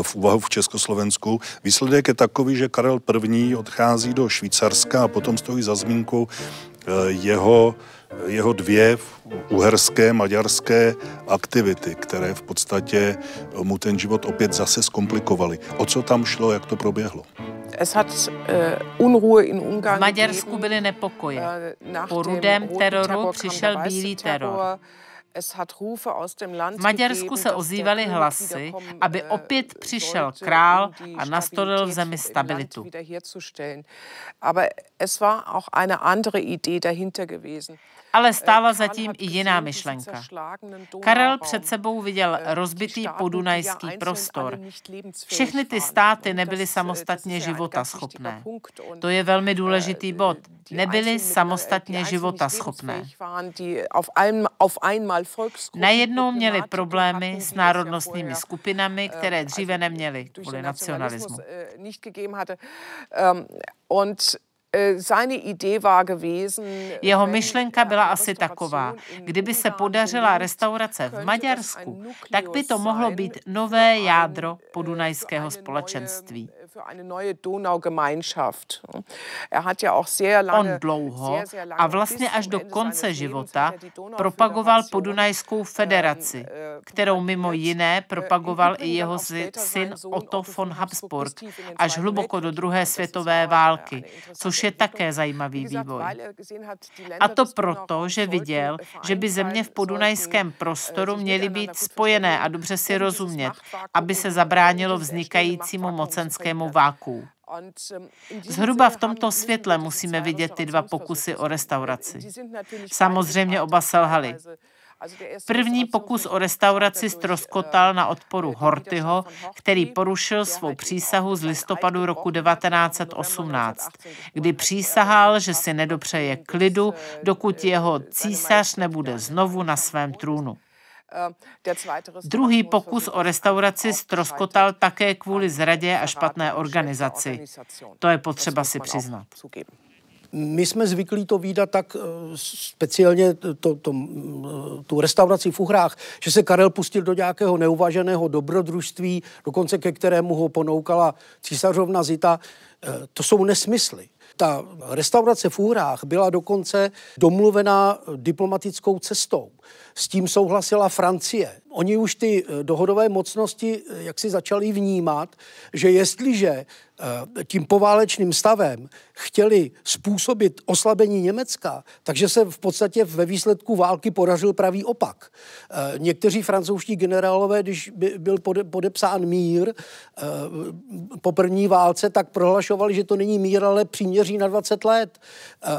v úvahu v Československu. Výsledek je takový, že Karel I. odchází do Švýcarska a potom stojí za zmínkou jeho jeho dvě uherské, maďarské aktivity, které v podstatě mu ten život opět zase zkomplikovaly. O co tam šlo, jak to proběhlo? V Maďarsku byly nepokoje. Po rudém teroru přišel bílý teror. V Maďarsku se ozývaly hlasy, aby äh, opět přišel král a nastolil v zemi stabilitu. Ale stála zatím i jiná myšlenka. Karel před sebou viděl rozbitý podunajský prostor. Všechny ty státy nebyly samostatně života schopné. To je velmi důležitý bod. Nebyly samostatně života schopné. Najednou měli problémy s národnostními skupinami, které dříve neměly kvůli nacionalismu. Äh, Jeho myšlenka byla asi taková, kdyby se podařila restaurace v Maďarsku, tak by to mohlo být nové jádro podunajského společenství. On dlouho a vlastně až do konce života propagoval podunajskou federaci, äh, kterou mimo jiné propagoval i jeho syn Otto von Habsburg až hluboko do druhé světové války, což je také zajímavý vývoj. A to proto, že viděl, že by země v podunajském prostoru měly být spojené a dobře si rozumět, aby se zabránilo vznikajícímu mocenskému váku. Zhruba v tomto světle musíme vidět ty dva pokusy o restauraci. Samozřejmě oba selhaly. První pokus o restauraci stroskotal na odporu Hortyho, který porušil svou přísahu z listopadu roku 1918, kdy přísahal, že si nedopřeje klidu, dokud jeho císař nebude znovu na svém trůnu. Druhý pokus o restauraci stroskotal také kvůli zradě a špatné organizaci. To je potřeba si přiznat. My jsme zvyklí to výdat tak eh, speciálně to, to, tu restauraci v Uhrách, že se Karel pustil do nějakého neuvaženého dobrodružství, dokonce ke kterému ho ponoukala císařovna Zita. Eh, to jsou nesmysly. Ta restaurace v Úhrách byla dokonce domluvená diplomatickou cestou. S tím souhlasila Francie. Oni už ty eh, dohodové mocnosti jak si začali vnímat, že jestliže Eh, tím poválečným stavem chtěli způsobit oslabení Německa, takže se v podstatě ve výsledku války podařil pravý opak. Eh, někteří francouzští generálové, když byl podepsán mír eh, po první válce, tak prohlašovali, že to není mír, ale příměří na 20 let.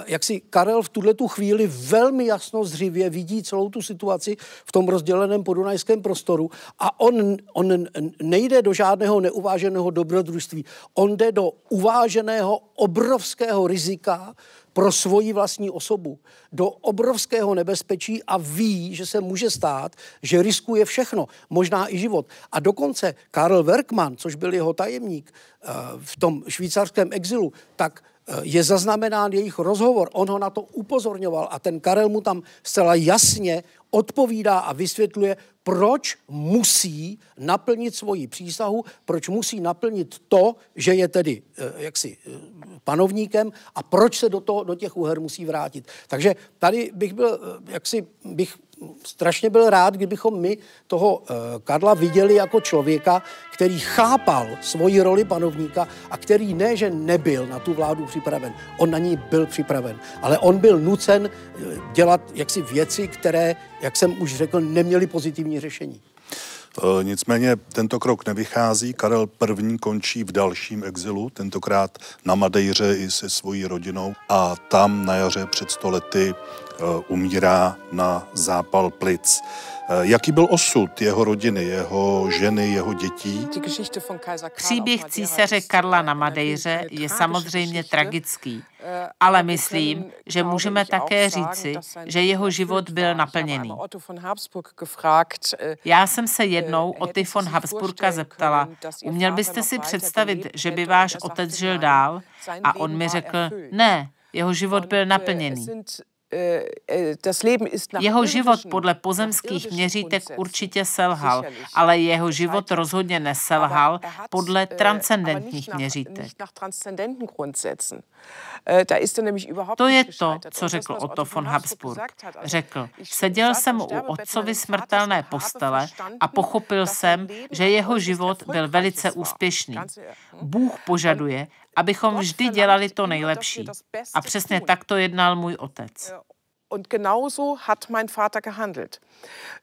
Jak si Karel v tuhle tu chvíli velmi jasno zřivě vidí celou tu situaci v tom rozděleném podunajském prostoru a on, on nejde do žádného neuváženého dobrodružství. On jde do uváženého obrovského rizika pro svoji vlastní osobu do obrovského nebezpečí a ví, že se může stát, že riskuje všechno, možná i život. A dokonce Karl Werkmann, což byl jeho tajemník eh, v tom švýcarském exilu, tak eh, je zaznamenán jejich rozhovor. On ho na to upozorňoval a ten Karel mu tam zcela jasně odpovídá a vysvětluje, proč musí naplnit svoji přísahu, proč musí naplnit to, že je tedy eh, jaksi eh, panovníkem a proč se do, toho, do těch úher musí vrátit. Takže tady bych byl, eh, jaksi bych strašně byl rád, kdybychom my toho Karla viděli jako člověka, který chápal svoji roli panovníka a který ne, že nebyl na tu vládu připraven. On na ní byl připraven, ale on byl nucen dělat jaksi věci, které, jak jsem už řekl, neměly pozitivní řešení. E, nicméně tento krok nevychází. Karel I. končí v dalším exilu, tentokrát na Madejře i se svojí rodinou a tam na jaře před stolety umírá na zápal plic. Eh, jaký byl osud jeho rodiny, jeho ženy, jeho dětí? Příběh císaře Karla na Madejře je samozřejmě tragický, ale myslím, že můžeme také říci, že jeho život byl naplněný. Já jsem se jednou Otty von Habsburka zeptala, uměl byste si představit, že by váš otec žil dál? A on mi řekl, ne, jeho život byl naplněný. Äh, äh, jeho život podle pozemských měřítek určitě selhal, ale jeho život rozhodně neselhal er podle äh, transcendentních měřítek. To je to, co řekl Otto von Habsburg. Řekl, seděl jsem u otcovy smrtelné postele a pochopil jsem, že jeho život byl velice úspěšný. Bůh požaduje, abychom vždy dělali to nejlepší. A přesně tak to jednal můj otec. Und genauso hat mein Vater gehandelt.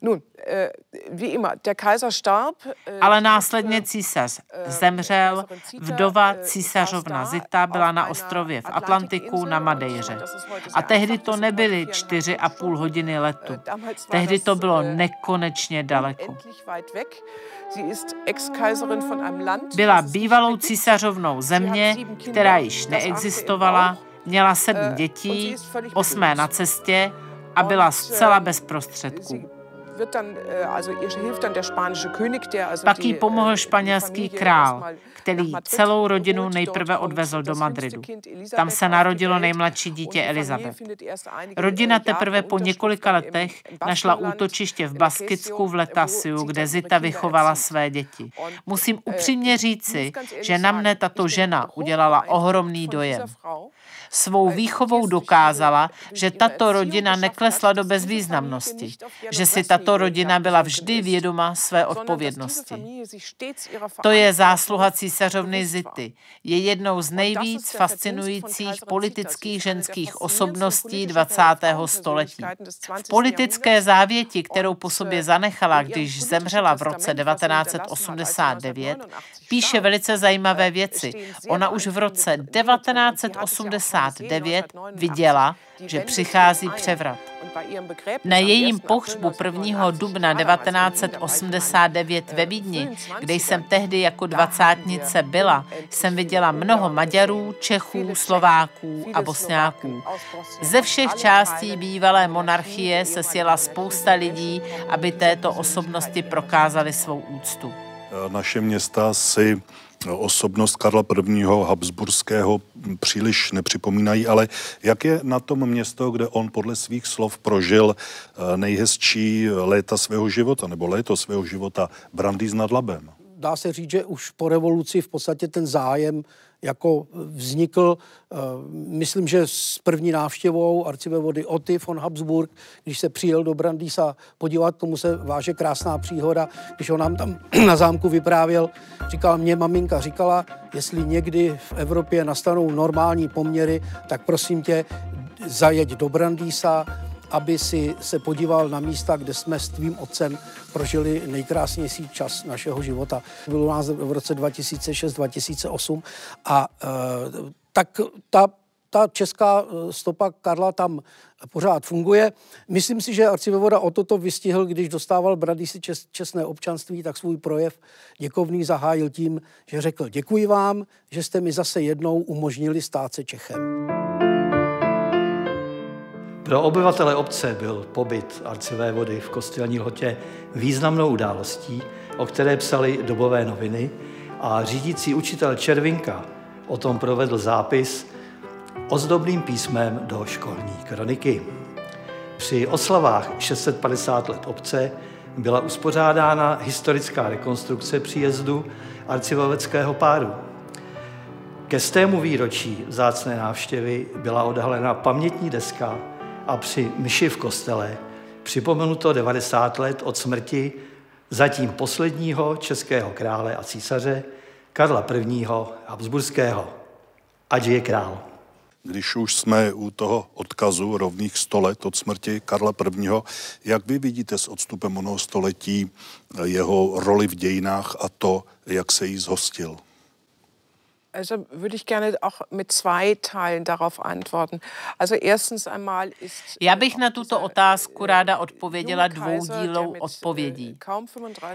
Nun, äh, wie immer, der Kaiser starb. Äh, Ale následně císař äh, zemřel, vdova císařovna Zita byla na ostrově v Atlantiku na Madejře. A tehdy to nebyly čtyři a půl hodiny letu. Tehdy to bylo nekonečně daleko. Byla bývalou císařovnou země, která již neexistovala, Měla sedm eh, dětí, osmé na cestě a byla zcela bez prostředků. Pak jí pomohl španělský král, který celou rodinu nejprve odvezl do Madridu. Tam se narodilo nejmladší dítě Elizabeth. Rodina teprve po několika letech našla útočiště v Baskicku v Letasiu, kde Zita vychovala své děti. Musím upřímně říci, že na mne tato žena udělala ohromný dojem svou výchovou dokázala, že tato rodina neklesla do bezvýznamnosti, že si tato rodina byla vždy vědoma své odpovědnosti. To je zásluha císařovny Zity. Je jednou z nejvíc fascinujících politických ženských osobností 20. století. V politické závěti, kterou po sobě zanechala, když zemřela v roce 1989, píše velice zajímavé věci. Ona už v roce 1989 viděla, že přichází převrat. Na jejím pohřbu 1. dubna 1989 ve Vídni, kde jsem tehdy jako dvacátnice byla, jsem viděla mnoho Maďarů, Čechů, Slováků a Bosňáků. Ze všech částí bývalé monarchie se sjela spousta lidí, aby této osobnosti prokázali svou úctu. Naše města si osobnost Karla I. Habsburského příliš nepřipomínají, ale jak je na tom město, kde on podle svých slov prožil eh, nejhezčí léta svého života, nebo léto svého života, Brandýs nad Labem? Dá se říct, že už po revoluci v podstatě ten zájem jako vznikl, eh, myslím, že s první návštěvou arcivévody Oty von Habsburg, když se přijel do Brandýsa podívat, tomu se váže krásná příhoda, když on nám tam na zámku vyprávěl, říkal mě maminka, říkala, jestli někdy v Evropě nastanou normální poměry, tak prosím tě, zajeď do Brandýsa, aby si se podíval na místa, kde jsme s tvým otcem prožili nejkrásnější čas našeho života. Bylo nás v roce 2006-2008 a e, tak ta ta česká stopa Karla tam pořád funguje. Myslím si, že arcivovoda o toto vystihl, když dostával Bradisy čes, čestné občanství, tak svůj projev děkovný zahájil tím, že řekl děkuji vám, že jste mi zase jednou umožnili stát se Čechem. Pro obyvatele obce byl pobyt arcivé vody v kostelní lhotě významnou událostí, o které psali dobové noviny a řídící učitel Červinka o tom provedl zápis ozdobným písmem do školní kroniky. Při oslavách 650 let obce byla uspořádána historická rekonstrukce příjezdu arcivoveckého páru. Ke stému výročí vzácné návštěvy byla odhalena pamětní deska a při mši v kostele připomenuto 90 let od smrti zatím posledního českého krále a císaře Karla I. Habsburského. Ať je král. Když už jsme u toho odkazu rovných 100 let od smrti Karla I., jak vy vidíte s odstupem onoho století jeho roli v dějinách a to, jak se jí zhostil? Also würde ich gerne auch mit zwei Teilen darauf antworten. Also erstens einmal ist Já bych na tuto otázku ráda odpověděla dvoudílou odpovědí.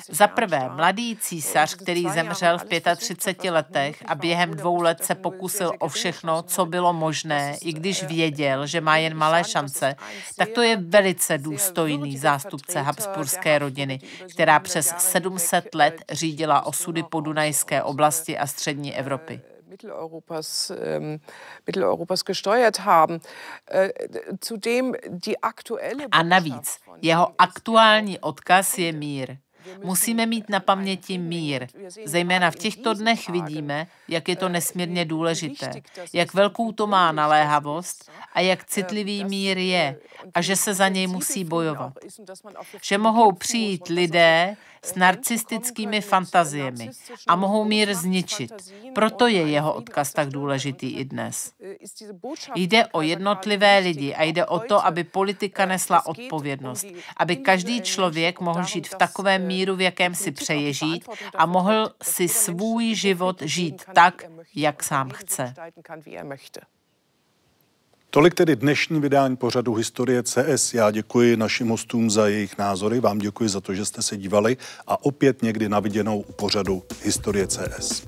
Za prvé, mladý císař, který zemřel v 35 letech a během dvou let se pokusil o všechno, co bylo možné, i když věděl, že má jen malé šance, tak to je velice důstojný zástupce habsburské rodiny, která přes 700 let řídila osudy podunajské oblasti a střední Evropy. Mitteleuropas, ähm, Mitteleuropas gesteuert haben. Äh, zudem die aktuelle A navíc, jeho aktuální odkaz je mír. Musíme mít na paměti mír. Zejména v těchto dnech vidíme, jak je to nesmírně důležité, jak velkou to má naléhavost a jak citlivý mír je a že se za něj musí bojovat. Že mohou přijít lidé s narcistickými fantaziemi a mohou mír zničit. Proto je jeho odkaz tak důležitý i dnes. Jde o jednotlivé lidi a jde o to, aby politika nesla odpovědnost, aby každý člověk mohl žít v takovém míru, v jakém si přeje žít a mohl si svůj život žít tak, jak sám chce. Tolik tedy dnešní vydání pořadu Historie CS. Já děkuji našim hostům za jejich názory, vám děkuji za to, že jste se dívali a opět někdy na viděnou u pořadu Historie CS.